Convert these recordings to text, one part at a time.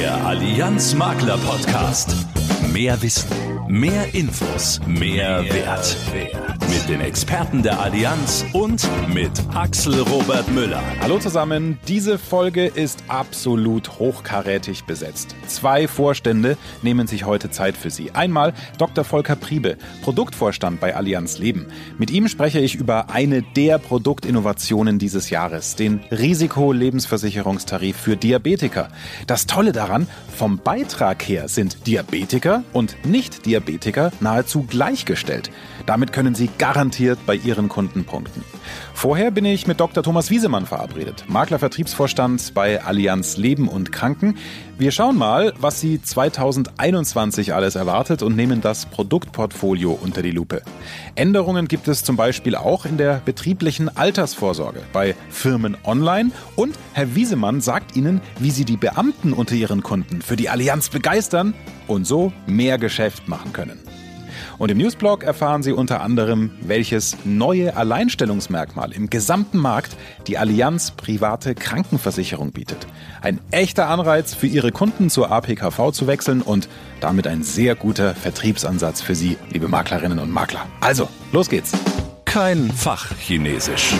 Der Allianz Makler Podcast. Mehr Wissen, mehr Infos, mehr, mehr Wert. Wert. Mit den Experten der Allianz und mit Axel Robert Müller. Hallo zusammen, diese Folge ist absolut hochkarätig besetzt. Zwei Vorstände nehmen sich heute Zeit für Sie. Einmal Dr. Volker Priebe, Produktvorstand bei Allianz Leben. Mit ihm spreche ich über eine der Produktinnovationen dieses Jahres, den Risiko-Lebensversicherungstarif für Diabetiker. Das Tolle daran, vom Beitrag her sind Diabetiker und Nicht-Diabetiker nahezu gleichgestellt. Damit können Sie garantiert bei Ihren Kunden punkten. Vorher bin ich mit Dr. Thomas Wiesemann verabredet, Maklervertriebsvorstand bei Allianz Leben und Kranken. Wir schauen mal, was Sie 2021 alles erwartet und nehmen das Produktportfolio unter die Lupe. Änderungen gibt es zum Beispiel auch in der betrieblichen Altersvorsorge bei Firmen online und Herr Wiesemann sagt Ihnen, wie Sie die Beamten unter Ihren Kunden für die Allianz begeistern und so mehr Geschäft machen können. Und im Newsblog erfahren Sie unter anderem, welches neue Alleinstellungsmerkmal im gesamten Markt die Allianz private Krankenversicherung bietet. Ein echter Anreiz für Ihre Kunden zur APKV zu wechseln und damit ein sehr guter Vertriebsansatz für Sie, liebe Maklerinnen und Makler. Also, los geht's. Kein Fachchinesisch.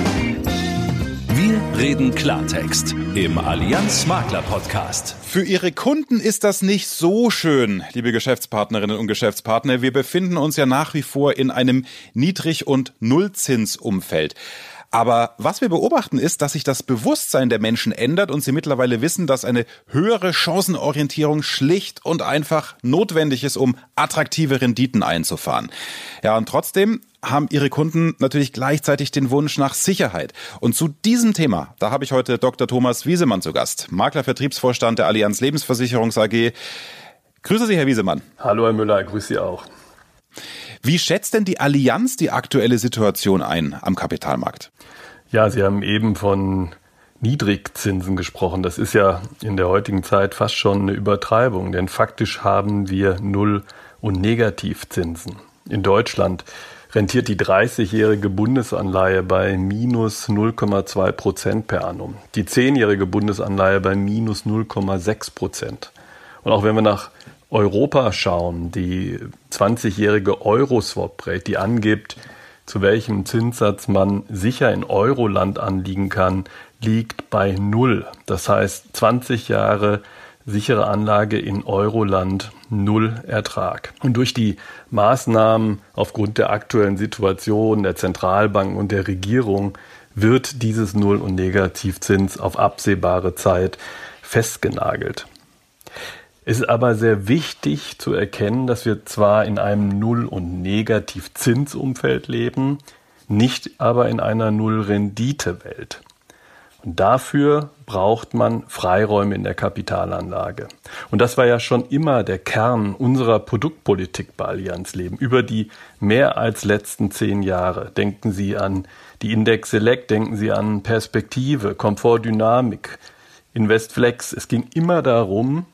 Reden Klartext im Allianz Makler Podcast. Für Ihre Kunden ist das nicht so schön, liebe Geschäftspartnerinnen und Geschäftspartner. Wir befinden uns ja nach wie vor in einem Niedrig- und Nullzinsumfeld. Aber was wir beobachten ist, dass sich das Bewusstsein der Menschen ändert und sie mittlerweile wissen, dass eine höhere Chancenorientierung schlicht und einfach notwendig ist, um attraktive Renditen einzufahren. Ja, und trotzdem haben ihre Kunden natürlich gleichzeitig den Wunsch nach Sicherheit. Und zu diesem Thema, da habe ich heute Dr. Thomas Wiesemann zu Gast, Maklervertriebsvorstand der Allianz Lebensversicherungs AG. Grüße Sie, Herr Wiesemann. Hallo, Herr Müller, grüße Sie auch. Wie schätzt denn die Allianz die aktuelle Situation ein am Kapitalmarkt? Ja, Sie haben eben von Niedrigzinsen gesprochen. Das ist ja in der heutigen Zeit fast schon eine Übertreibung, denn faktisch haben wir Null- und Negativzinsen. In Deutschland rentiert die 30-jährige Bundesanleihe bei minus 0,2 Prozent per annum, die 10-jährige Bundesanleihe bei minus 0,6 Prozent. Und auch wenn wir nach Europa schauen, die 20-jährige Euro-Swap-Rate, die angibt, zu welchem Zinssatz man sicher in Euroland anliegen kann, liegt bei null. Das heißt 20 Jahre sichere Anlage in Euroland null Ertrag. Und durch die Maßnahmen aufgrund der aktuellen Situation der Zentralbanken und der Regierung wird dieses Null- und Negativzins auf absehbare Zeit festgenagelt. Es ist aber sehr wichtig zu erkennen, dass wir zwar in einem Null- und Negativzinsumfeld leben, nicht aber in einer Null-Rendite-Welt. Und dafür braucht man Freiräume in der Kapitalanlage. Und das war ja schon immer der Kern unserer Produktpolitik bei Allianz Leben über die mehr als letzten zehn Jahre. Denken Sie an die Index Select, denken Sie an Perspektive, Komfort, Dynamik, Investflex. Es ging immer darum,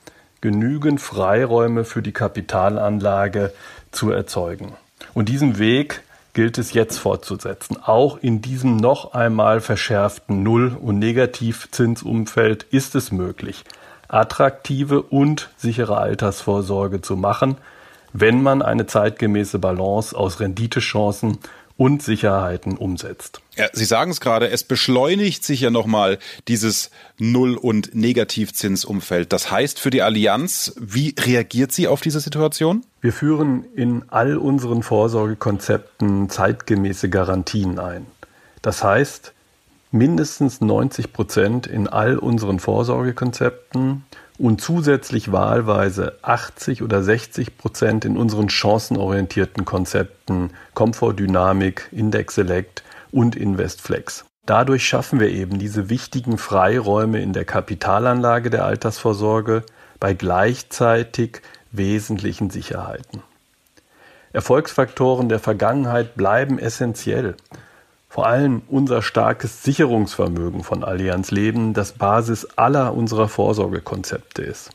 genügend Freiräume für die Kapitalanlage zu erzeugen. Und diesen Weg gilt es jetzt fortzusetzen. Auch in diesem noch einmal verschärften Null- und Negativzinsumfeld ist es möglich, attraktive und sichere Altersvorsorge zu machen, wenn man eine zeitgemäße Balance aus Renditechancen und Sicherheiten umsetzt. Ja, Sie sagen es gerade, es beschleunigt sich ja nochmal dieses Null- und Negativzinsumfeld. Das heißt für die Allianz, wie reagiert sie auf diese Situation? Wir führen in all unseren Vorsorgekonzepten zeitgemäße Garantien ein. Das heißt, mindestens 90 Prozent in all unseren Vorsorgekonzepten und zusätzlich wahlweise 80 oder 60 Prozent in unseren chancenorientierten Konzepten Komfort Dynamik, Index Select und Investflex. Dadurch schaffen wir eben diese wichtigen Freiräume in der Kapitalanlage der Altersvorsorge bei gleichzeitig wesentlichen Sicherheiten. Erfolgsfaktoren der Vergangenheit bleiben essentiell. Vor allem unser starkes Sicherungsvermögen von Allianz Leben, das Basis aller unserer Vorsorgekonzepte ist.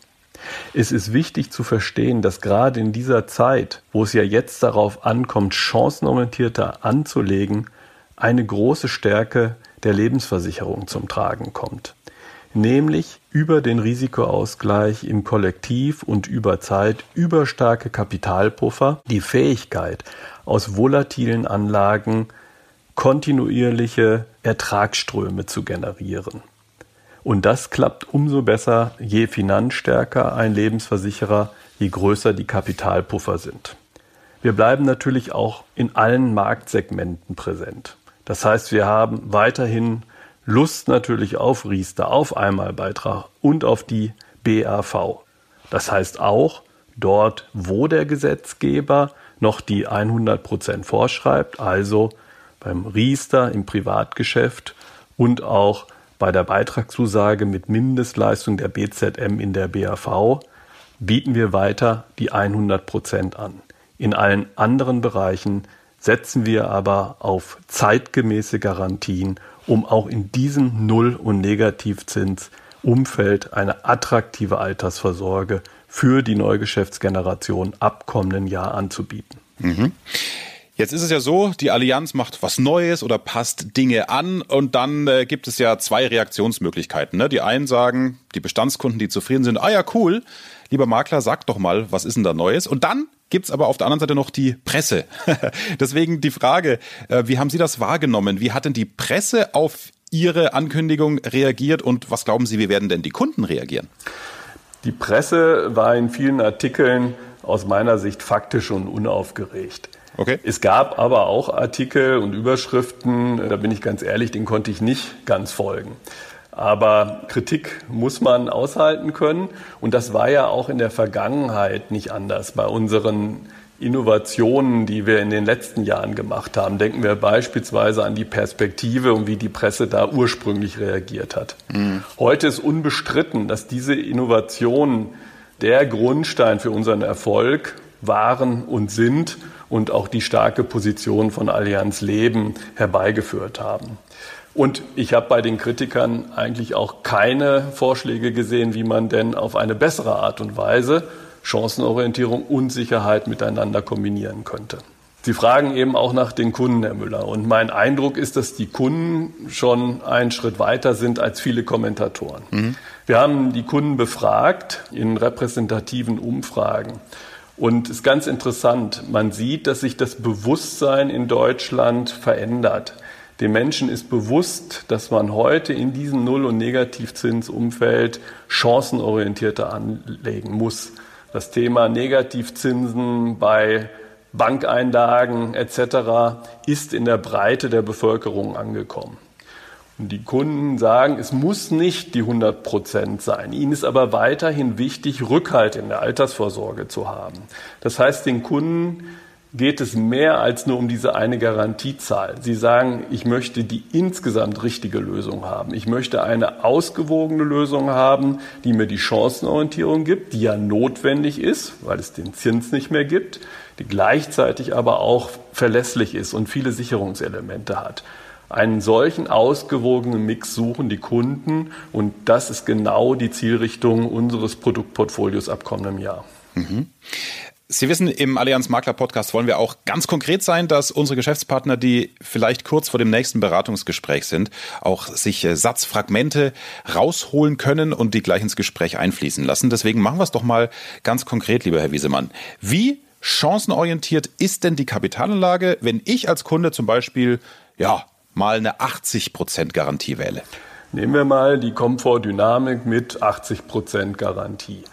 Es ist wichtig zu verstehen, dass gerade in dieser Zeit, wo es ja jetzt darauf ankommt, chancenorientierter anzulegen, eine große Stärke der Lebensversicherung zum Tragen kommt. nämlich über den Risikoausgleich im Kollektiv und über Zeit, über starke Kapitalpuffer, die Fähigkeit, aus volatilen Anlagen kontinuierliche Ertragsströme zu generieren. Und das klappt umso besser, je finanzstärker ein Lebensversicherer, je größer die Kapitalpuffer sind. Wir bleiben natürlich auch in allen Marktsegmenten präsent. Das heißt, wir haben weiterhin Lust natürlich auf Riester, auf Einmalbeitrag und auf die BAV. Das heißt auch, dort, wo der Gesetzgeber noch die 100 Prozent vorschreibt, also beim Riester im Privatgeschäft und auch bei der Beitragszusage mit Mindestleistung der BZM in der BAV, bieten wir weiter die 100 Prozent an. In allen anderen Bereichen setzen wir aber auf zeitgemäße Garantien, um auch in diesem Null- und Negativzinsumfeld eine attraktive Altersvorsorge für die Neugeschäftsgeneration ab kommenden Jahr anzubieten. Mhm. Jetzt ist es ja so, die Allianz macht was Neues oder passt Dinge an und dann äh, gibt es ja zwei Reaktionsmöglichkeiten. Ne? Die einen sagen, die Bestandskunden, die zufrieden sind, ah ja, cool, lieber Makler, sag doch mal, was ist denn da Neues? Und dann gibt es aber auf der anderen Seite noch die Presse. Deswegen die Frage, äh, wie haben Sie das wahrgenommen? Wie hat denn die Presse auf Ihre Ankündigung reagiert und was glauben Sie, wie werden denn die Kunden reagieren? Die Presse war in vielen Artikeln aus meiner Sicht faktisch und unaufgeregt. Okay. Es gab aber auch Artikel und Überschriften, da bin ich ganz ehrlich, denen konnte ich nicht ganz folgen. Aber Kritik muss man aushalten können. Und das war ja auch in der Vergangenheit nicht anders bei unseren Innovationen, die wir in den letzten Jahren gemacht haben. Denken wir beispielsweise an die Perspektive und wie die Presse da ursprünglich reagiert hat. Mhm. Heute ist unbestritten, dass diese Innovationen der Grundstein für unseren Erfolg waren und sind und auch die starke Position von Allianz Leben herbeigeführt haben. Und ich habe bei den Kritikern eigentlich auch keine Vorschläge gesehen, wie man denn auf eine bessere Art und Weise Chancenorientierung und Sicherheit miteinander kombinieren könnte. Sie fragen eben auch nach den Kunden, Herr Müller. Und mein Eindruck ist, dass die Kunden schon einen Schritt weiter sind als viele Kommentatoren. Mhm. Wir haben die Kunden befragt in repräsentativen Umfragen. Und es ist ganz interessant, man sieht, dass sich das Bewusstsein in Deutschland verändert. Den Menschen ist bewusst, dass man heute in diesem Null- und Negativzinsumfeld chancenorientierter anlegen muss. Das Thema Negativzinsen bei Bankeinlagen etc. ist in der Breite der Bevölkerung angekommen. Die Kunden sagen, es muss nicht die 100 Prozent sein. Ihnen ist aber weiterhin wichtig, Rückhalt in der Altersvorsorge zu haben. Das heißt, den Kunden geht es mehr als nur um diese eine Garantiezahl. Sie sagen, ich möchte die insgesamt richtige Lösung haben. Ich möchte eine ausgewogene Lösung haben, die mir die Chancenorientierung gibt, die ja notwendig ist, weil es den Zins nicht mehr gibt, die gleichzeitig aber auch verlässlich ist und viele Sicherungselemente hat. Einen solchen ausgewogenen Mix suchen die Kunden und das ist genau die Zielrichtung unseres Produktportfolios ab kommendem Jahr. Mhm. Sie wissen, im Allianz Makler Podcast wollen wir auch ganz konkret sein, dass unsere Geschäftspartner, die vielleicht kurz vor dem nächsten Beratungsgespräch sind, auch sich äh, Satzfragmente rausholen können und die gleich ins Gespräch einfließen lassen. Deswegen machen wir es doch mal ganz konkret, lieber Herr Wiesemann. Wie chancenorientiert ist denn die Kapitalanlage, wenn ich als Kunde zum Beispiel, ja, mal eine 80% Garantie wähle? Nehmen wir mal die Komfortdynamik mit 80% Garantie.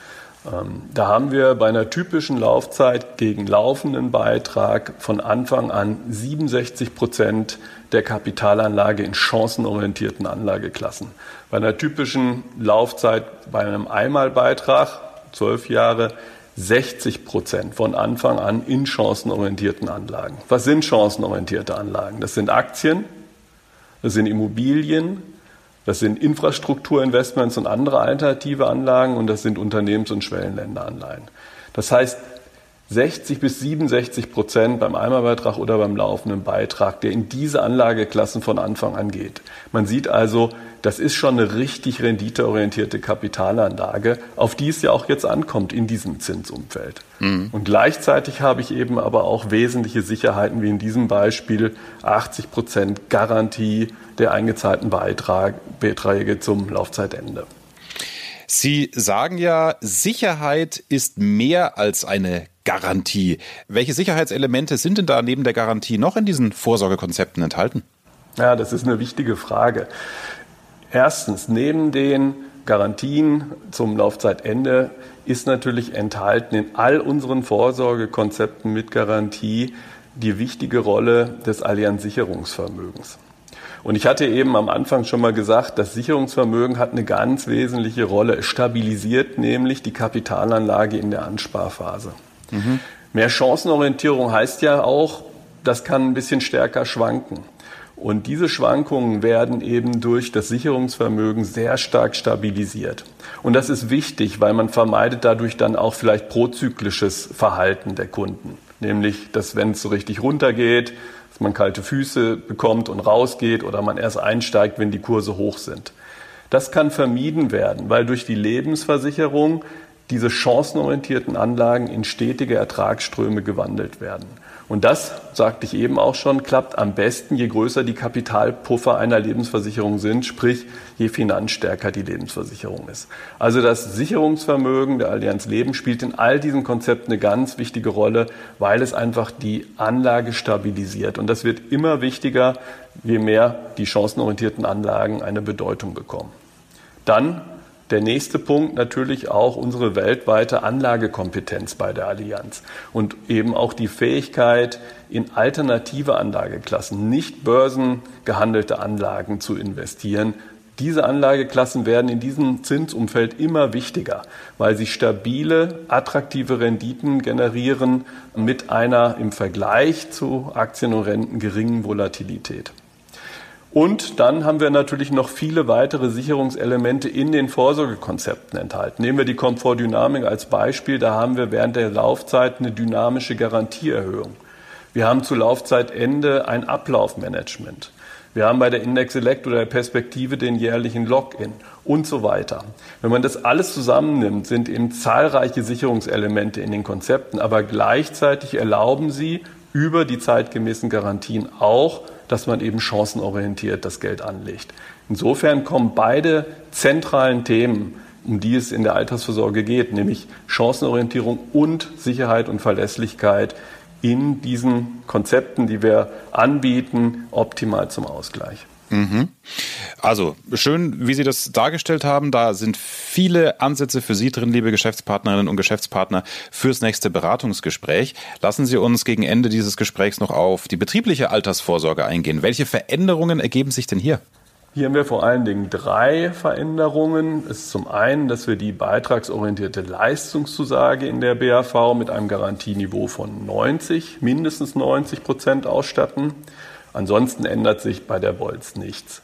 Ähm, da haben wir bei einer typischen Laufzeit gegen laufenden Beitrag von Anfang an 67 Prozent der Kapitalanlage in chancenorientierten Anlageklassen. Bei einer typischen Laufzeit bei einem Einmalbeitrag, zwölf Jahre, 60 Prozent von Anfang an in chancenorientierten Anlagen. Was sind chancenorientierte Anlagen? Das sind Aktien, das sind Immobilien, das sind Infrastrukturinvestments und andere alternative Anlagen und das sind Unternehmens- und Schwellenländeranleihen. Das heißt, 60 bis 67 Prozent beim Einmalbeitrag oder beim laufenden Beitrag, der in diese Anlageklassen von Anfang an geht. Man sieht also, das ist schon eine richtig renditeorientierte Kapitalanlage, auf die es ja auch jetzt ankommt in diesem Zinsumfeld. Mhm. Und gleichzeitig habe ich eben aber auch wesentliche Sicherheiten, wie in diesem Beispiel 80 Prozent Garantie der eingezahlten Beitrag, Beträge zum Laufzeitende. Sie sagen ja, Sicherheit ist mehr als eine Garantie. Welche Sicherheitselemente sind denn da neben der Garantie noch in diesen Vorsorgekonzepten enthalten? Ja, das ist eine wichtige Frage. Erstens, neben den Garantien zum Laufzeitende ist natürlich enthalten in all unseren Vorsorgekonzepten mit Garantie die wichtige Rolle des Allianz Sicherungsvermögens. Und ich hatte eben am Anfang schon mal gesagt, das Sicherungsvermögen hat eine ganz wesentliche Rolle. Es stabilisiert nämlich die Kapitalanlage in der Ansparphase. Mhm. Mehr Chancenorientierung heißt ja auch, das kann ein bisschen stärker schwanken. Und diese Schwankungen werden eben durch das Sicherungsvermögen sehr stark stabilisiert. Und das ist wichtig, weil man vermeidet dadurch dann auch vielleicht prozyklisches Verhalten der Kunden. Nämlich, dass wenn es so richtig runtergeht, dass man kalte Füße bekommt und rausgeht oder man erst einsteigt, wenn die Kurse hoch sind. Das kann vermieden werden, weil durch die Lebensversicherung diese chancenorientierten Anlagen in stetige Ertragsströme gewandelt werden. Und das, sagte ich eben auch schon, klappt am besten, je größer die Kapitalpuffer einer Lebensversicherung sind, sprich je finanzstärker die Lebensversicherung ist. Also das Sicherungsvermögen der Allianz Leben spielt in all diesen Konzepten eine ganz wichtige Rolle, weil es einfach die Anlage stabilisiert. Und das wird immer wichtiger, je mehr die chancenorientierten Anlagen eine Bedeutung bekommen. Dann der nächste Punkt natürlich auch unsere weltweite Anlagekompetenz bei der Allianz und eben auch die Fähigkeit, in alternative Anlageklassen, nicht börsengehandelte Anlagen zu investieren. Diese Anlageklassen werden in diesem Zinsumfeld immer wichtiger, weil sie stabile, attraktive Renditen generieren mit einer im Vergleich zu Aktien und Renten geringen Volatilität. Und dann haben wir natürlich noch viele weitere Sicherungselemente in den Vorsorgekonzepten enthalten. Nehmen wir die Komfortdynamik als Beispiel. Da haben wir während der Laufzeit eine dynamische Garantieerhöhung. Wir haben zu Laufzeitende ein Ablaufmanagement. Wir haben bei der Index Select oder der Perspektive den jährlichen Login und so weiter. Wenn man das alles zusammennimmt, sind eben zahlreiche Sicherungselemente in den Konzepten, aber gleichzeitig erlauben sie über die zeitgemäßen Garantien auch dass man eben chancenorientiert das Geld anlegt. Insofern kommen beide zentralen Themen, um die es in der Altersvorsorge geht, nämlich Chancenorientierung und Sicherheit und Verlässlichkeit in diesen Konzepten, die wir anbieten, optimal zum Ausgleich. Mhm. Also schön, wie Sie das dargestellt haben. Da sind viele Ansätze für Sie drin, liebe Geschäftspartnerinnen und Geschäftspartner, fürs nächste Beratungsgespräch. Lassen Sie uns gegen Ende dieses Gesprächs noch auf die betriebliche Altersvorsorge eingehen. Welche Veränderungen ergeben sich denn hier? Hier haben wir vor allen Dingen drei Veränderungen. Es ist zum einen, dass wir die beitragsorientierte Leistungszusage in der BAV mit einem Garantieniveau von 90, mindestens 90 Prozent ausstatten. Ansonsten ändert sich bei der Bolz nichts.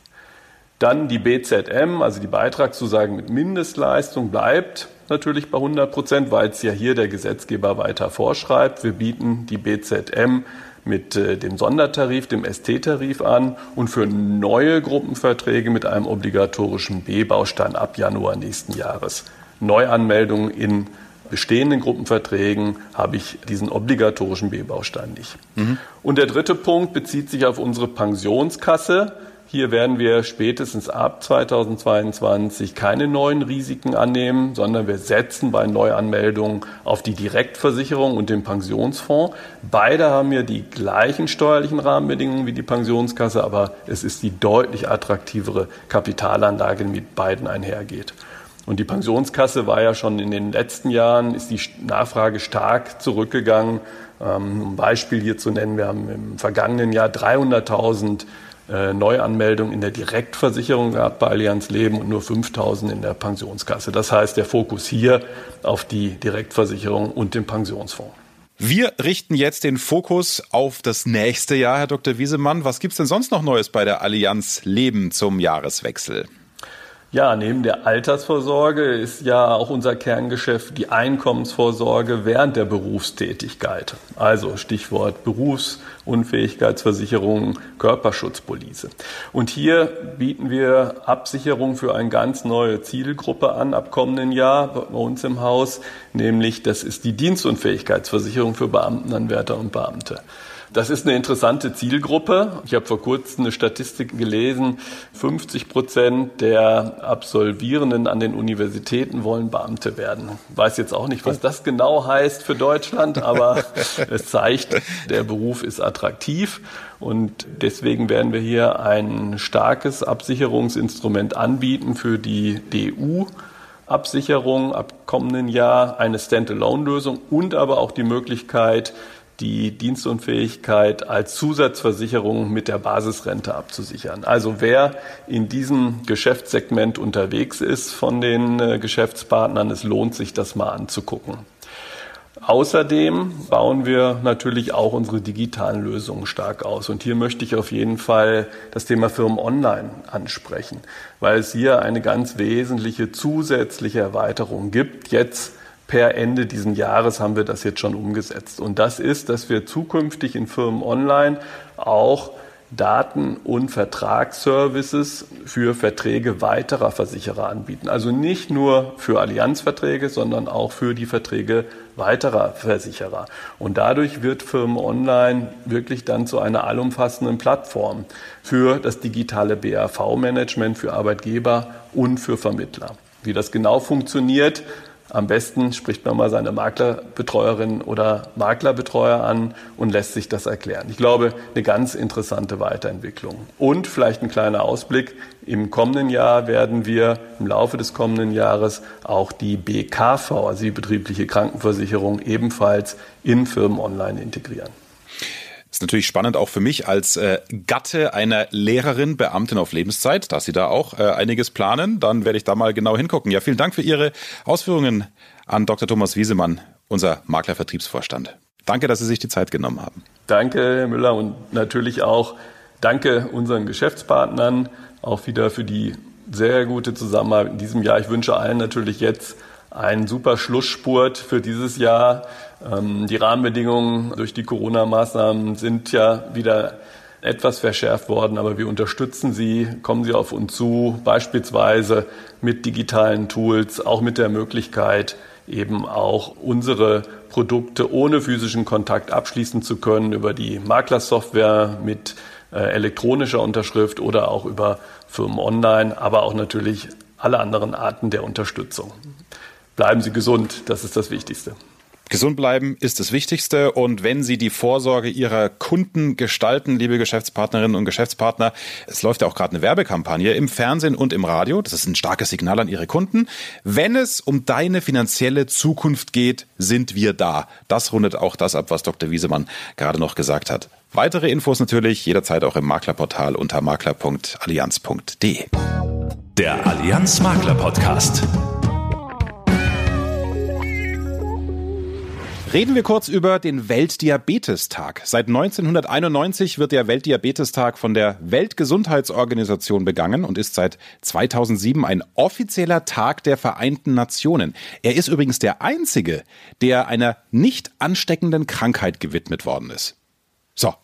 Dann die BZM, also die Beitragszusage mit Mindestleistung, bleibt natürlich bei 100 Prozent, weil es ja hier der Gesetzgeber weiter vorschreibt. Wir bieten die BZM mit äh, dem Sondertarif, dem ST-Tarif an und für neue Gruppenverträge mit einem obligatorischen B-Baustein ab Januar nächsten Jahres. Neuanmeldungen in bestehenden Gruppenverträgen habe ich diesen obligatorischen B-Baustein nicht. Mhm. Und der dritte Punkt bezieht sich auf unsere Pensionskasse. Hier werden wir spätestens ab 2022 keine neuen Risiken annehmen, sondern wir setzen bei Neuanmeldungen auf die Direktversicherung und den Pensionsfonds. Beide haben ja die gleichen steuerlichen Rahmenbedingungen wie die Pensionskasse, aber es ist die deutlich attraktivere Kapitalanlage, die mit beiden einhergeht. Und die Pensionskasse war ja schon in den letzten Jahren, ist die Nachfrage stark zurückgegangen. Ähm, um ein Beispiel hier zu nennen, wir haben im vergangenen Jahr 300.000 äh, Neuanmeldungen in der Direktversicherung gehabt bei Allianz Leben und nur 5.000 in der Pensionskasse. Das heißt, der Fokus hier auf die Direktversicherung und den Pensionsfonds. Wir richten jetzt den Fokus auf das nächste Jahr, Herr Dr. Wiesemann. Was gibt es denn sonst noch Neues bei der Allianz Leben zum Jahreswechsel? Ja, neben der Altersvorsorge ist ja auch unser Kerngeschäft die Einkommensvorsorge während der Berufstätigkeit. Also Stichwort Berufsunfähigkeitsversicherung, Körperschutzpolice. Und hier bieten wir Absicherung für eine ganz neue Zielgruppe an ab kommenden Jahr bei uns im Haus, nämlich das ist die Dienstunfähigkeitsversicherung für Beamtenanwärter und Beamte. Das ist eine interessante Zielgruppe. Ich habe vor kurzem eine Statistik gelesen, 50 Prozent der Absolvierenden an den Universitäten wollen Beamte werden. Ich weiß jetzt auch nicht, was das genau heißt für Deutschland, aber es zeigt, der Beruf ist attraktiv. Und deswegen werden wir hier ein starkes Absicherungsinstrument anbieten für die DU. Absicherung ab kommenden Jahr, eine Standalone-Lösung und aber auch die Möglichkeit, die Dienstunfähigkeit als Zusatzversicherung mit der Basisrente abzusichern. Also wer in diesem Geschäftssegment unterwegs ist von den äh, Geschäftspartnern, es lohnt sich, das mal anzugucken. Außerdem bauen wir natürlich auch unsere digitalen Lösungen stark aus. Und hier möchte ich auf jeden Fall das Thema Firmen Online ansprechen, weil es hier eine ganz wesentliche zusätzliche Erweiterung gibt. Jetzt per Ende diesen Jahres haben wir das jetzt schon umgesetzt. Und das ist, dass wir zukünftig in Firmen online auch Daten- und Vertragsservices für Verträge weiterer Versicherer anbieten. Also nicht nur für Allianzverträge, sondern auch für die Verträge weiterer Versicherer. Und dadurch wird Firmen Online wirklich dann zu einer allumfassenden Plattform für das digitale BAV-Management für Arbeitgeber und für Vermittler. Wie das genau funktioniert, am besten spricht man mal seine Maklerbetreuerin oder Maklerbetreuer an und lässt sich das erklären. Ich glaube, eine ganz interessante Weiterentwicklung. Und vielleicht ein kleiner Ausblick. Im kommenden Jahr werden wir im Laufe des kommenden Jahres auch die BKV, also die betriebliche Krankenversicherung, ebenfalls in Firmen online integrieren. Ist natürlich spannend auch für mich als äh, Gatte einer Lehrerin, Beamtin auf Lebenszeit, dass Sie da auch äh, einiges planen. Dann werde ich da mal genau hingucken. Ja, vielen Dank für Ihre Ausführungen an Dr. Thomas Wiesemann, unser Maklervertriebsvorstand. Danke, dass Sie sich die Zeit genommen haben. Danke, Herr Müller, und natürlich auch danke unseren Geschäftspartnern auch wieder für die sehr gute Zusammenarbeit in diesem Jahr. Ich wünsche allen natürlich jetzt einen super Schlussspurt für dieses Jahr. Ähm, die Rahmenbedingungen durch die Corona-Maßnahmen sind ja wieder etwas verschärft worden, aber wir unterstützen Sie, kommen Sie auf uns zu, beispielsweise mit digitalen Tools, auch mit der Möglichkeit, eben auch unsere Produkte ohne physischen Kontakt abschließen zu können über die Maklersoftware mit äh, elektronischer Unterschrift oder auch über Firmen online, aber auch natürlich alle anderen Arten der Unterstützung. Bleiben Sie gesund, das ist das Wichtigste. Gesund bleiben ist das Wichtigste und wenn Sie die Vorsorge Ihrer Kunden gestalten, liebe Geschäftspartnerinnen und Geschäftspartner, es läuft ja auch gerade eine Werbekampagne im Fernsehen und im Radio, das ist ein starkes Signal an Ihre Kunden. Wenn es um deine finanzielle Zukunft geht, sind wir da. Das rundet auch das ab, was Dr. Wiesemann gerade noch gesagt hat. Weitere Infos natürlich jederzeit auch im Maklerportal unter makler.allianz.de. Der Allianz Makler Podcast. Reden wir kurz über den Weltdiabetestag. Seit 1991 wird der Weltdiabetestag von der Weltgesundheitsorganisation begangen und ist seit 2007 ein offizieller Tag der Vereinten Nationen. Er ist übrigens der einzige, der einer nicht ansteckenden Krankheit gewidmet worden ist. So,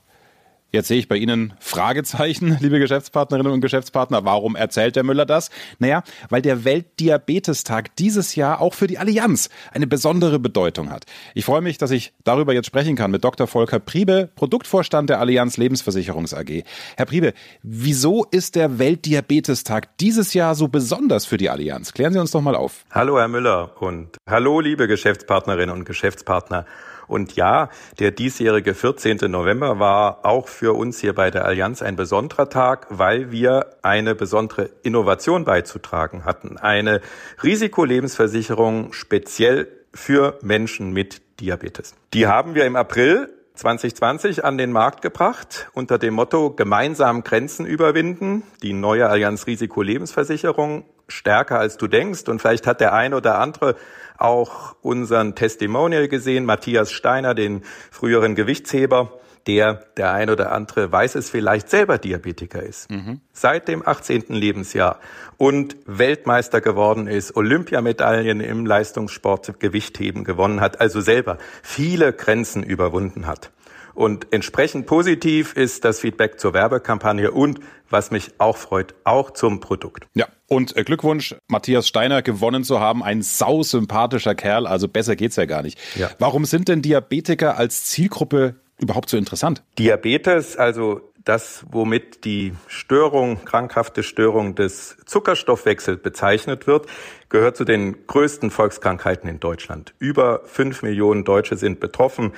Jetzt sehe ich bei Ihnen Fragezeichen, liebe Geschäftspartnerinnen und Geschäftspartner. Warum erzählt der Müller das? Naja, weil der Weltdiabetestag dieses Jahr auch für die Allianz eine besondere Bedeutung hat. Ich freue mich, dass ich darüber jetzt sprechen kann mit Dr. Volker Priebe, Produktvorstand der Allianz Lebensversicherungs AG. Herr Priebe, wieso ist der Weltdiabetestag dieses Jahr so besonders für die Allianz? Klären Sie uns doch mal auf. Hallo, Herr Müller und hallo, liebe Geschäftspartnerinnen und Geschäftspartner. Und ja, der diesjährige 14. November war auch für uns hier bei der Allianz ein besonderer Tag, weil wir eine besondere Innovation beizutragen hatten. Eine Risikolebensversicherung speziell für Menschen mit Diabetes. Die haben wir im April 2020 an den Markt gebracht unter dem Motto Gemeinsam Grenzen überwinden, die neue Allianz Risiko Lebensversicherung stärker als du denkst. Und vielleicht hat der eine oder andere auch unseren Testimonial gesehen, Matthias Steiner, den früheren Gewichtsheber, der der ein oder andere weiß es vielleicht selber Diabetiker ist. Mhm. Seit dem 18. Lebensjahr und Weltmeister geworden ist, Olympiamedaillen im Leistungssport Gewichtheben gewonnen hat, also selber viele Grenzen überwunden hat. Und entsprechend positiv ist das Feedback zur Werbekampagne und, was mich auch freut, auch zum Produkt. Ja, und äh, Glückwunsch, Matthias Steiner gewonnen zu haben. Ein sausympathischer Kerl, also besser geht's ja gar nicht. Ja. Warum sind denn Diabetiker als Zielgruppe überhaupt so interessant? Diabetes, also das, womit die Störung, krankhafte Störung des Zuckerstoffwechsels bezeichnet wird, gehört zu den größten Volkskrankheiten in Deutschland. Über fünf Millionen Deutsche sind betroffen.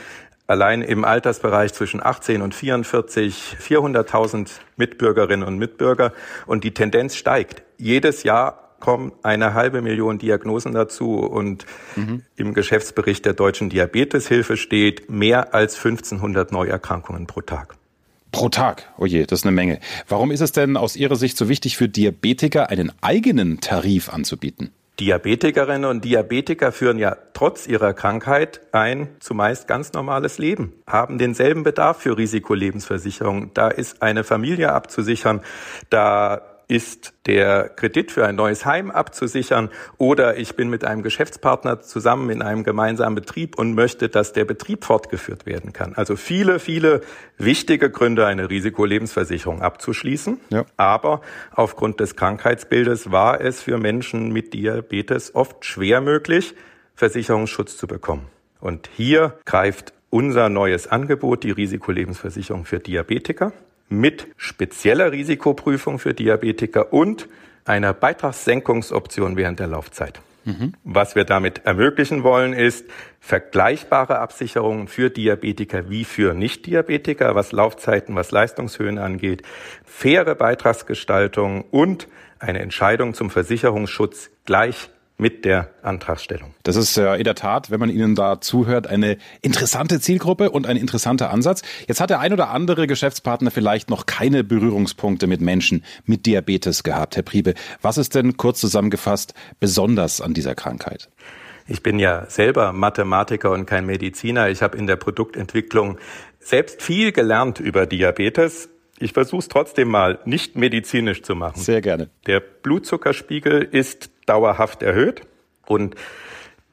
Allein im Altersbereich zwischen 18 und 44 400.000 Mitbürgerinnen und Mitbürger und die Tendenz steigt. Jedes Jahr kommen eine halbe Million Diagnosen dazu und mhm. im Geschäftsbericht der Deutschen Diabeteshilfe steht mehr als 1500 Neuerkrankungen pro Tag. Pro Tag. Oh je, das ist eine Menge. Warum ist es denn aus Ihrer Sicht so wichtig für Diabetiker, einen eigenen Tarif anzubieten? Diabetikerinnen und Diabetiker führen ja trotz ihrer Krankheit ein zumeist ganz normales Leben, haben denselben Bedarf für Risikolebensversicherung. Da ist eine Familie abzusichern, da ist der Kredit für ein neues Heim abzusichern oder ich bin mit einem Geschäftspartner zusammen in einem gemeinsamen Betrieb und möchte, dass der Betrieb fortgeführt werden kann. Also viele, viele wichtige Gründe, eine Risikolebensversicherung abzuschließen. Ja. Aber aufgrund des Krankheitsbildes war es für Menschen mit Diabetes oft schwer möglich, Versicherungsschutz zu bekommen. Und hier greift unser neues Angebot, die Risikolebensversicherung für Diabetiker mit spezieller Risikoprüfung für Diabetiker und einer Beitragssenkungsoption während der Laufzeit. Mhm. Was wir damit ermöglichen wollen, ist vergleichbare Absicherungen für Diabetiker wie für Nicht-Diabetiker, was Laufzeiten, was Leistungshöhen angeht, faire Beitragsgestaltung und eine Entscheidung zum Versicherungsschutz gleich mit der Antragstellung. Das ist ja in der Tat, wenn man Ihnen da zuhört, eine interessante Zielgruppe und ein interessanter Ansatz. Jetzt hat der ein oder andere Geschäftspartner vielleicht noch keine Berührungspunkte mit Menschen mit Diabetes gehabt. Herr Priebe, was ist denn kurz zusammengefasst besonders an dieser Krankheit? Ich bin ja selber Mathematiker und kein Mediziner. Ich habe in der Produktentwicklung selbst viel gelernt über Diabetes. Ich versuche es trotzdem mal nicht medizinisch zu machen. Sehr gerne. Der Blutzuckerspiegel ist dauerhaft erhöht. Und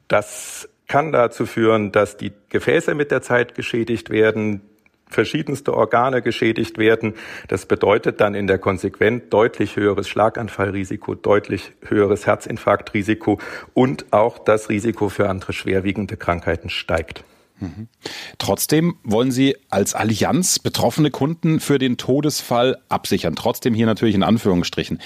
das kann dazu führen, dass die Gefäße mit der Zeit geschädigt werden, verschiedenste Organe geschädigt werden. Das bedeutet dann in der Konsequenz deutlich höheres Schlaganfallrisiko, deutlich höheres Herzinfarktrisiko und auch das Risiko für andere schwerwiegende Krankheiten steigt. Mhm. Trotzdem wollen Sie als Allianz betroffene Kunden für den Todesfall absichern. Trotzdem hier natürlich in Anführungsstrichen.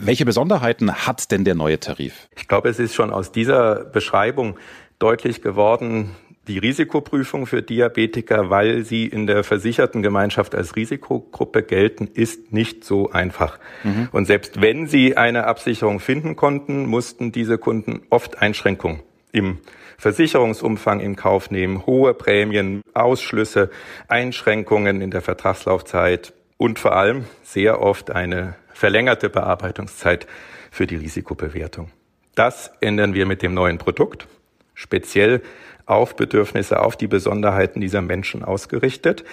Welche Besonderheiten hat denn der neue Tarif? Ich glaube, es ist schon aus dieser Beschreibung deutlich geworden, die Risikoprüfung für Diabetiker, weil sie in der versicherten Gemeinschaft als Risikogruppe gelten, ist nicht so einfach. Mhm. Und selbst wenn sie eine Absicherung finden konnten, mussten diese Kunden oft Einschränkungen im Versicherungsumfang in Kauf nehmen, hohe Prämien, Ausschlüsse, Einschränkungen in der Vertragslaufzeit und vor allem sehr oft eine verlängerte Bearbeitungszeit für die Risikobewertung. Das ändern wir mit dem neuen Produkt, speziell auf Bedürfnisse, auf die Besonderheiten dieser Menschen ausgerichtet.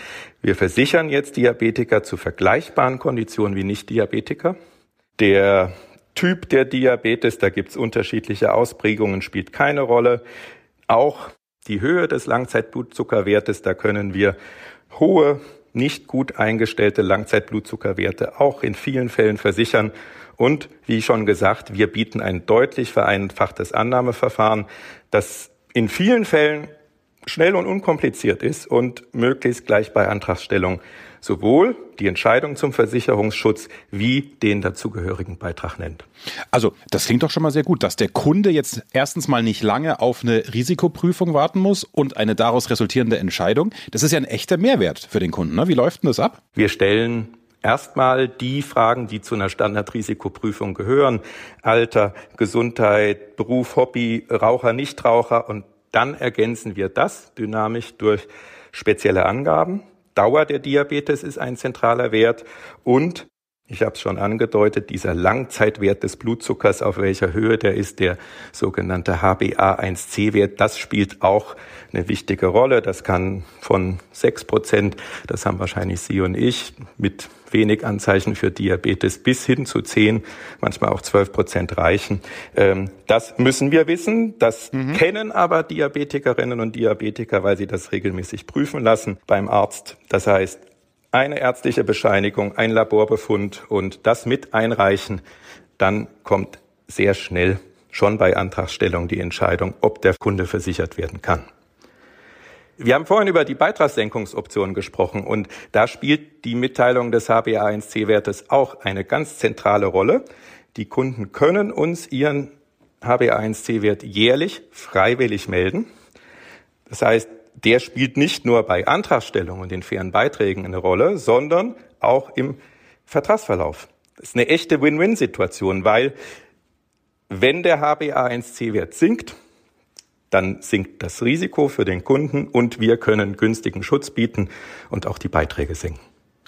Wir versichern jetzt Diabetiker zu vergleichbaren Konditionen wie Nicht-Diabetiker. Der Typ der Diabetes, da gibt's unterschiedliche Ausprägungen, spielt keine Rolle. Auch die Höhe des Langzeitblutzuckerwertes, da können wir hohe, nicht gut eingestellte Langzeitblutzuckerwerte auch in vielen Fällen versichern. Und wie schon gesagt, wir bieten ein deutlich vereinfachtes Annahmeverfahren, das in vielen Fällen schnell und unkompliziert ist und möglichst gleich bei Antragstellung sowohl die Entscheidung zum Versicherungsschutz wie den dazugehörigen Beitrag nennt. Also, das klingt doch schon mal sehr gut, dass der Kunde jetzt erstens mal nicht lange auf eine Risikoprüfung warten muss und eine daraus resultierende Entscheidung. Das ist ja ein echter Mehrwert für den Kunden. Ne? Wie läuft denn das ab? Wir stellen erstmal die Fragen, die zu einer Standardrisikoprüfung gehören. Alter, Gesundheit, Beruf, Hobby, Raucher, Nichtraucher und dann ergänzen wir das dynamisch durch spezielle Angaben. Dauer der Diabetes ist ein zentraler Wert. Und Ich habe es schon angedeutet, dieser Langzeitwert des Blutzuckers, auf welcher Höhe der ist, der sogenannte HbA1c-Wert, das spielt auch eine wichtige Rolle. Das kann von sechs Prozent, das haben wahrscheinlich Sie und ich, mit wenig Anzeichen für Diabetes bis hin zu zehn, manchmal auch zwölf Prozent reichen. Ähm, das müssen wir wissen. Das mhm. kennen aber Diabetikerinnen und Diabetiker, weil sie das regelmäßig prüfen lassen beim Arzt. Das heißt, eine ärztliche Bescheinigung, ein Laborbefund und das mit einreichen, dann kommt sehr schnell schon bei Antragstellung die Entscheidung, ob der Kunde versichert werden kann. Wir haben vorhin über die Beitragssenkungsoption gesprochen und da spielt die Mitteilung des HbA1c-Wertes auch eine ganz zentrale Rolle. Die Kunden können uns ihren HbA1c-Wert jährlich freiwillig melden. Das heißt, der spielt nicht nur bei Antragstellung und den fairen Beiträgen eine Rolle, sondern auch im Vertragsverlauf. Das ist eine echte Win-Win-Situation, weil wenn der HbA1c-Wert sinkt, dann sinkt das Risiko für den Kunden und wir können günstigen Schutz bieten und auch die Beiträge senken.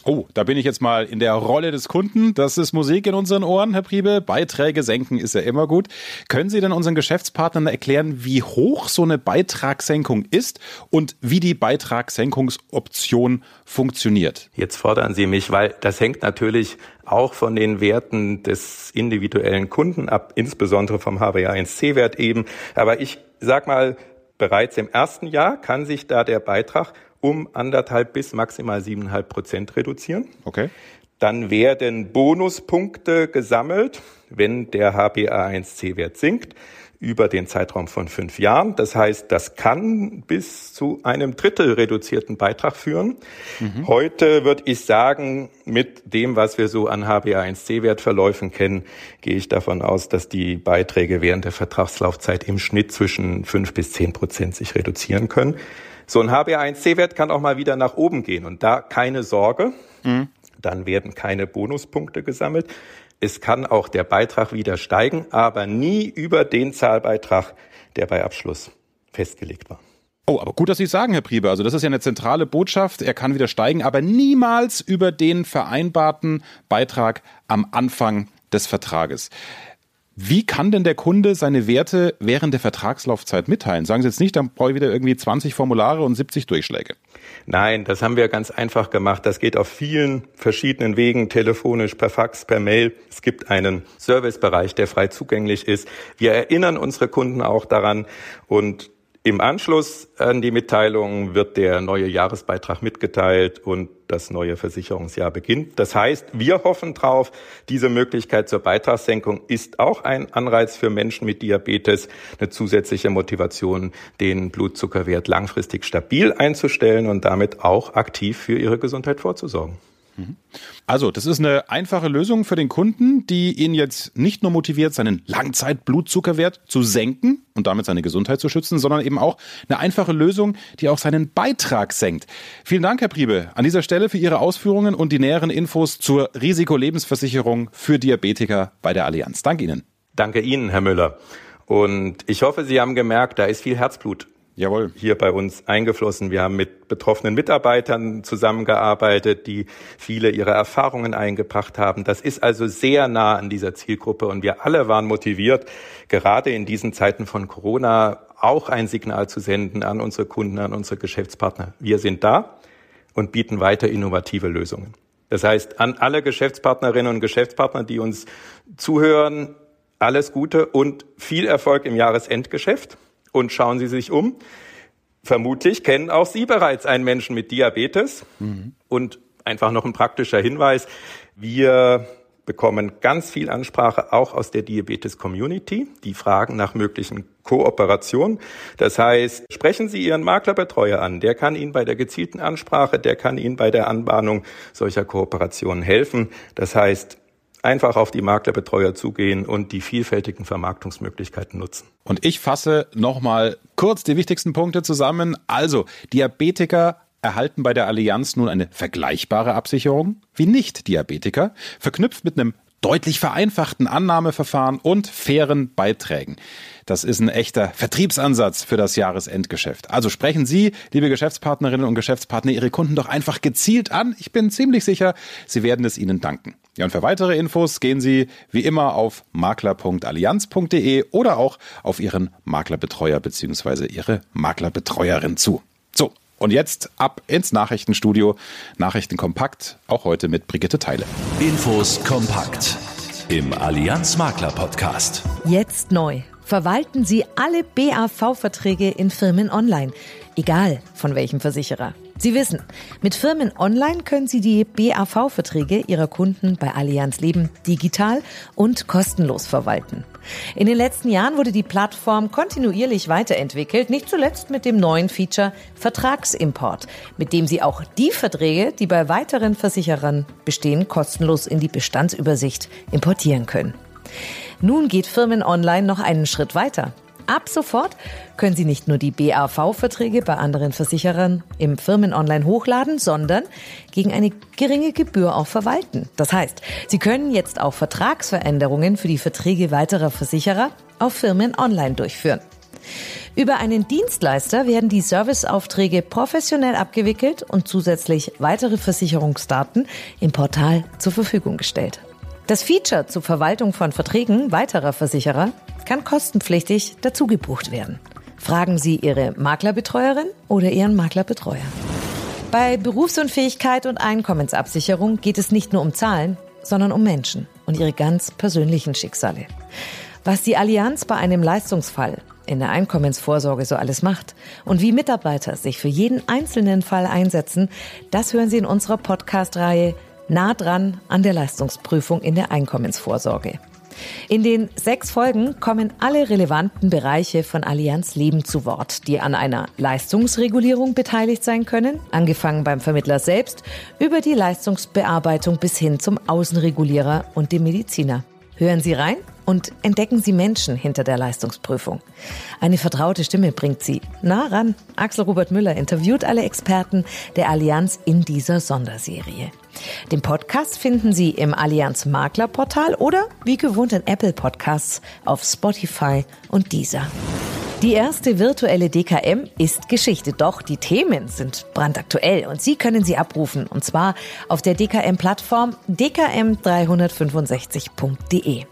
Oh, da bin ich jetzt mal in der Rolle des Kunden. Das ist Musik in unseren Ohren, Herr Priebe. Beiträge senken ist ja immer gut. Können Sie denn unseren Geschäftspartnern erklären, wie hoch so eine Beitragssenkung ist und wie die Beitragssenkungsoption funktioniert? Jetzt fordern Sie mich, weil das hängt natürlich auch von den Werten des individuellen Kunden ab, insbesondere vom HbA1c-Wert eben. Aber ich sag mal, bereits im ersten Jahr kann sich da der Beitrag um anderthalb bis maximal siebeneinhalb Prozent reduzieren. Okay. Dann werden Bonuspunkte gesammelt, wenn der HbA1c-Wert sinkt über den Zeitraum von fünf Jahren. Das heißt, das kann bis zu einem Drittel reduzierten Beitrag führen. Mhm. Heute würde ich sagen, mit dem, was wir so an HbA1c-Wertverläufen kennen, gehe ich davon aus, dass die Beiträge während der Vertragslaufzeit im Schnitt zwischen fünf bis zehn Prozent sich reduzieren können. So ein HbA1c-Wert kann auch mal wieder nach oben gehen und da keine Sorge. Mhm. Dann werden keine Bonuspunkte gesammelt. Es kann auch der Beitrag wieder steigen, aber nie über den Zahlbeitrag, der bei Abschluss festgelegt war. Oh, aber gut, dass Sie sagen, Herr Priebe. Also das ist ja eine zentrale Botschaft. Er kann wieder steigen, aber niemals über den vereinbarten Beitrag am Anfang des Vertrages. Wie kann denn der Kunde seine Werte während der Vertragslaufzeit mitteilen? Sagen Sie jetzt nicht, dann brauche ich wieder irgendwie 20 Formulare und 70 Durchschläge. Nein, das haben wir ganz einfach gemacht. Das geht auf vielen verschiedenen Wegen, telefonisch, per Fax, per Mail. Es gibt einen Servicebereich, der frei zugänglich ist. Wir erinnern unsere Kunden auch daran und im Anschluss an die Mitteilung wird der neue Jahresbeitrag mitgeteilt und das neue Versicherungsjahr beginnt. Das heißt, wir hoffen drauf, diese Möglichkeit zur Beitragssenkung ist auch ein Anreiz für Menschen mit Diabetes, eine zusätzliche Motivation, den Blutzuckerwert langfristig stabil einzustellen und damit auch aktiv für ihre Gesundheit vorzusorgen. Also, das ist eine einfache Lösung für den Kunden, die ihn jetzt nicht nur motiviert, seinen Langzeitblutzuckerwert zu senken und damit seine Gesundheit zu schützen, sondern eben auch eine einfache Lösung, die auch seinen Beitrag senkt. Vielen Dank, Herr Priebe, an dieser Stelle für Ihre Ausführungen und die näheren Infos zur Risikolebensversicherung für Diabetiker bei der Allianz. Danke Ihnen. Danke Ihnen, Herr Müller. Und ich hoffe, Sie haben gemerkt, da ist viel Herzblut Jawohl. hier bei uns eingeflossen. Wir haben mit betroffenen Mitarbeitern zusammengearbeitet, die viele ihrer Erfahrungen eingebracht haben. Das ist also sehr nah an dieser Zielgruppe und wir alle waren motiviert, gerade in diesen Zeiten von Corona auch ein Signal zu senden an unsere Kunden, an unsere Geschäftspartner. Wir sind da und bieten weiter innovative Lösungen. Das heißt, an alle Geschäftspartnerinnen und Geschäftspartner, die uns zuhören, alles Gute und viel Erfolg im Jahresendgeschäft. Und schauen Sie sich um. Vermutlich kennen auch Sie bereits einen Menschen mit Diabetes. Mhm. Und einfach noch ein praktischer Hinweis. Wir bekommen ganz viel Ansprache auch aus der Diabetes-Community. Die fragen nach möglichen Kooperationen. Das heißt, sprechen Sie Ihren Maklerbetreuer an. Der kann Ihnen bei der gezielten Ansprache, der kann Ihnen bei der Anbahnung solcher Kooperationen helfen. Das heißt, einfach auf die Maklerbetreuer zugehen und die vielfältigen Vermarktungsmöglichkeiten nutzen. Und ich fasse nochmal kurz die wichtigsten Punkte zusammen. Also, Diabetiker erhalten bei der Allianz nun eine vergleichbare Absicherung wie Nicht-Diabetiker, verknüpft mit einem deutlich vereinfachten Annahmeverfahren und fairen Beiträgen. Das ist ein echter Vertriebsansatz für das Jahresendgeschäft. Also sprechen Sie, liebe Geschäftspartnerinnen und Geschäftspartner, Ihre Kunden doch einfach gezielt an. Ich bin ziemlich sicher, Sie werden es Ihnen danken. Ja, und für weitere Infos gehen Sie wie immer auf makler.allianz.de oder auch auf Ihren Maklerbetreuer bzw. Ihre Maklerbetreuerin zu. So, und jetzt ab ins Nachrichtenstudio. Nachrichten kompakt, auch heute mit Brigitte Teile. Infos kompakt im Allianz Makler Podcast. Jetzt neu verwalten Sie alle BAV-Verträge in Firmen online, egal von welchem Versicherer. Sie wissen, mit Firmen online können Sie die BAV-Verträge Ihrer Kunden bei Allianz Leben digital und kostenlos verwalten. In den letzten Jahren wurde die Plattform kontinuierlich weiterentwickelt, nicht zuletzt mit dem neuen Feature Vertragsimport, mit dem Sie auch die Verträge, die bei weiteren Versicherern bestehen, kostenlos in die Bestandsübersicht importieren können. Nun geht Firmen Online noch einen Schritt weiter. Ab sofort können Sie nicht nur die BAV-Verträge bei anderen Versicherern im Firmen Online hochladen, sondern gegen eine geringe Gebühr auch verwalten. Das heißt, Sie können jetzt auch Vertragsveränderungen für die Verträge weiterer Versicherer auf Firmen Online durchführen. Über einen Dienstleister werden die Serviceaufträge professionell abgewickelt und zusätzlich weitere Versicherungsdaten im Portal zur Verfügung gestellt. Das Feature zur Verwaltung von Verträgen weiterer Versicherer kann kostenpflichtig dazu gebucht werden. Fragen Sie Ihre Maklerbetreuerin oder Ihren Maklerbetreuer. Bei Berufsunfähigkeit und Einkommensabsicherung geht es nicht nur um Zahlen, sondern um Menschen und ihre ganz persönlichen Schicksale. Was die Allianz bei einem Leistungsfall in der Einkommensvorsorge so alles macht und wie Mitarbeiter sich für jeden einzelnen Fall einsetzen, das hören Sie in unserer Podcast-Reihe nah dran an der Leistungsprüfung in der Einkommensvorsorge. In den sechs Folgen kommen alle relevanten Bereiche von Allianz Leben zu Wort, die an einer Leistungsregulierung beteiligt sein können, angefangen beim Vermittler selbst, über die Leistungsbearbeitung bis hin zum Außenregulierer und dem Mediziner. Hören Sie rein und entdecken Sie Menschen hinter der Leistungsprüfung. Eine vertraute Stimme bringt Sie nah ran. Axel Robert Müller interviewt alle Experten der Allianz in dieser Sonderserie. Den Podcast finden Sie im Allianz Makler Portal oder wie gewohnt in Apple Podcasts auf Spotify und Deezer. Die erste virtuelle DKM ist Geschichte, doch die Themen sind brandaktuell und Sie können sie abrufen und zwar auf der DKM-Plattform dkm365.de.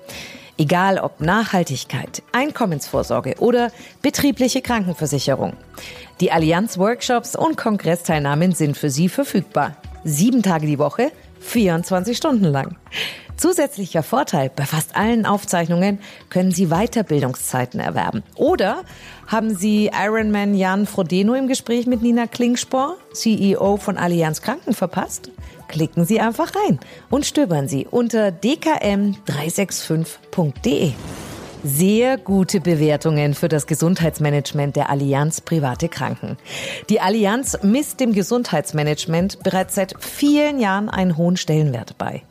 Egal ob Nachhaltigkeit, Einkommensvorsorge oder betriebliche Krankenversicherung. Die Allianz-Workshops und Kongressteilnahmen sind für Sie verfügbar sieben Tage die Woche, 24 Stunden lang. Zusätzlicher Vorteil, bei fast allen Aufzeichnungen können Sie Weiterbildungszeiten erwerben. Oder haben Sie Ironman Jan Frodeno im Gespräch mit Nina Klingspor, CEO von Allianz Kranken, verpasst? Klicken Sie einfach rein und stöbern Sie unter dkm365.de sehr gute Bewertungen für das Gesundheitsmanagement der Allianz Private Kranken. Die Allianz misst dem Gesundheitsmanagement bereits seit vielen Jahren einen hohen Stellenwert bei.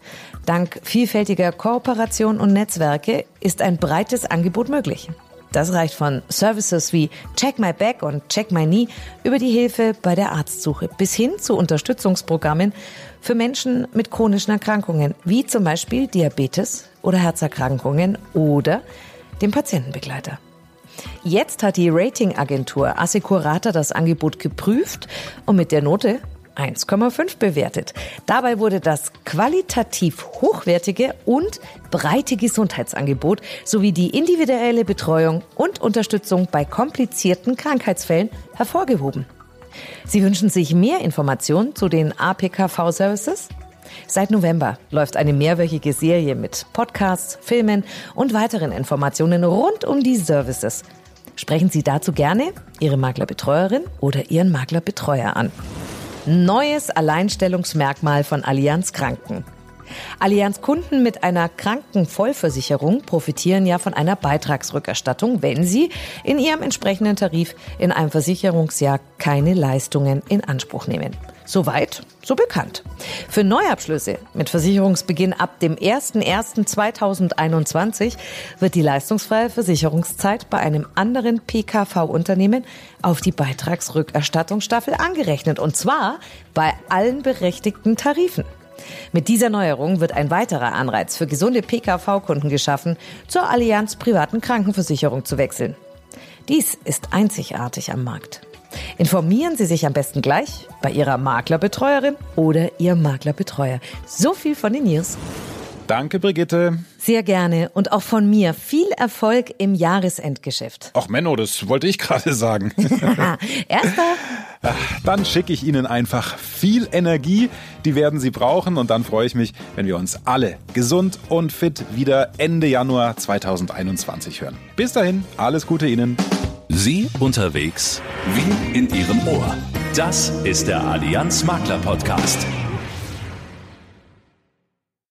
Dank vielfältiger Kooperation und Netzwerke ist ein breites Angebot möglich. Das reicht von Services wie Check My Back und Check My Knee über die Hilfe bei der Arztsuche bis hin zu Unterstützungsprogrammen für Menschen mit chronischen Erkrankungen, wie zum Beispiel Diabetes oder Herzerkrankungen oder dem Patientenbegleiter. Jetzt hat die Ratingagentur Assecurata das Angebot geprüft und mit der Note 1,5 bewertet. Dabei wurde das qualitativ hochwertige und breite Gesundheitsangebot sowie die individuelle Betreuung und Unterstützung bei komplizierten Krankheitsfällen hervorgehoben. Sie wünschen sich mehr Informationen zu den APKV-Services? Seit November läuft eine mehrwöchige Serie mit Podcasts, Filmen und weiteren Informationen rund um die Services. Sprechen Sie dazu gerne Ihre Maklerbetreuerin oder Ihren Maklerbetreuer an. Neues Alleinstellungsmerkmal von Allianz Kranken. Allianz Kunden mit einer Krankenvollversicherung profitieren ja von einer Beitragsrückerstattung, wenn sie in ihrem entsprechenden Tarif in einem Versicherungsjahr keine Leistungen in Anspruch nehmen. Soweit, so bekannt. Für Neuabschlüsse mit Versicherungsbeginn ab dem 01.01.2021 wird die leistungsfreie Versicherungszeit bei einem anderen PKV-Unternehmen auf die Beitragsrückerstattungsstaffel angerechnet und zwar bei allen berechtigten Tarifen. Mit dieser Neuerung wird ein weiterer Anreiz für gesunde PKV-Kunden geschaffen, zur Allianz privaten Krankenversicherung zu wechseln. Dies ist einzigartig am Markt. Informieren Sie sich am besten gleich bei Ihrer Maklerbetreuerin oder Ihrem Maklerbetreuer. So viel von den News. Danke, Brigitte. Sehr gerne und auch von mir viel Erfolg im Jahresendgeschäft. Ach Menno, das wollte ich gerade sagen. Erster. Dann schicke ich Ihnen einfach viel Energie, die werden Sie brauchen und dann freue ich mich, wenn wir uns alle gesund und fit wieder Ende Januar 2021 hören. Bis dahin, alles Gute Ihnen. Sie unterwegs wie in Ihrem Ohr. Das ist der Allianz Makler Podcast.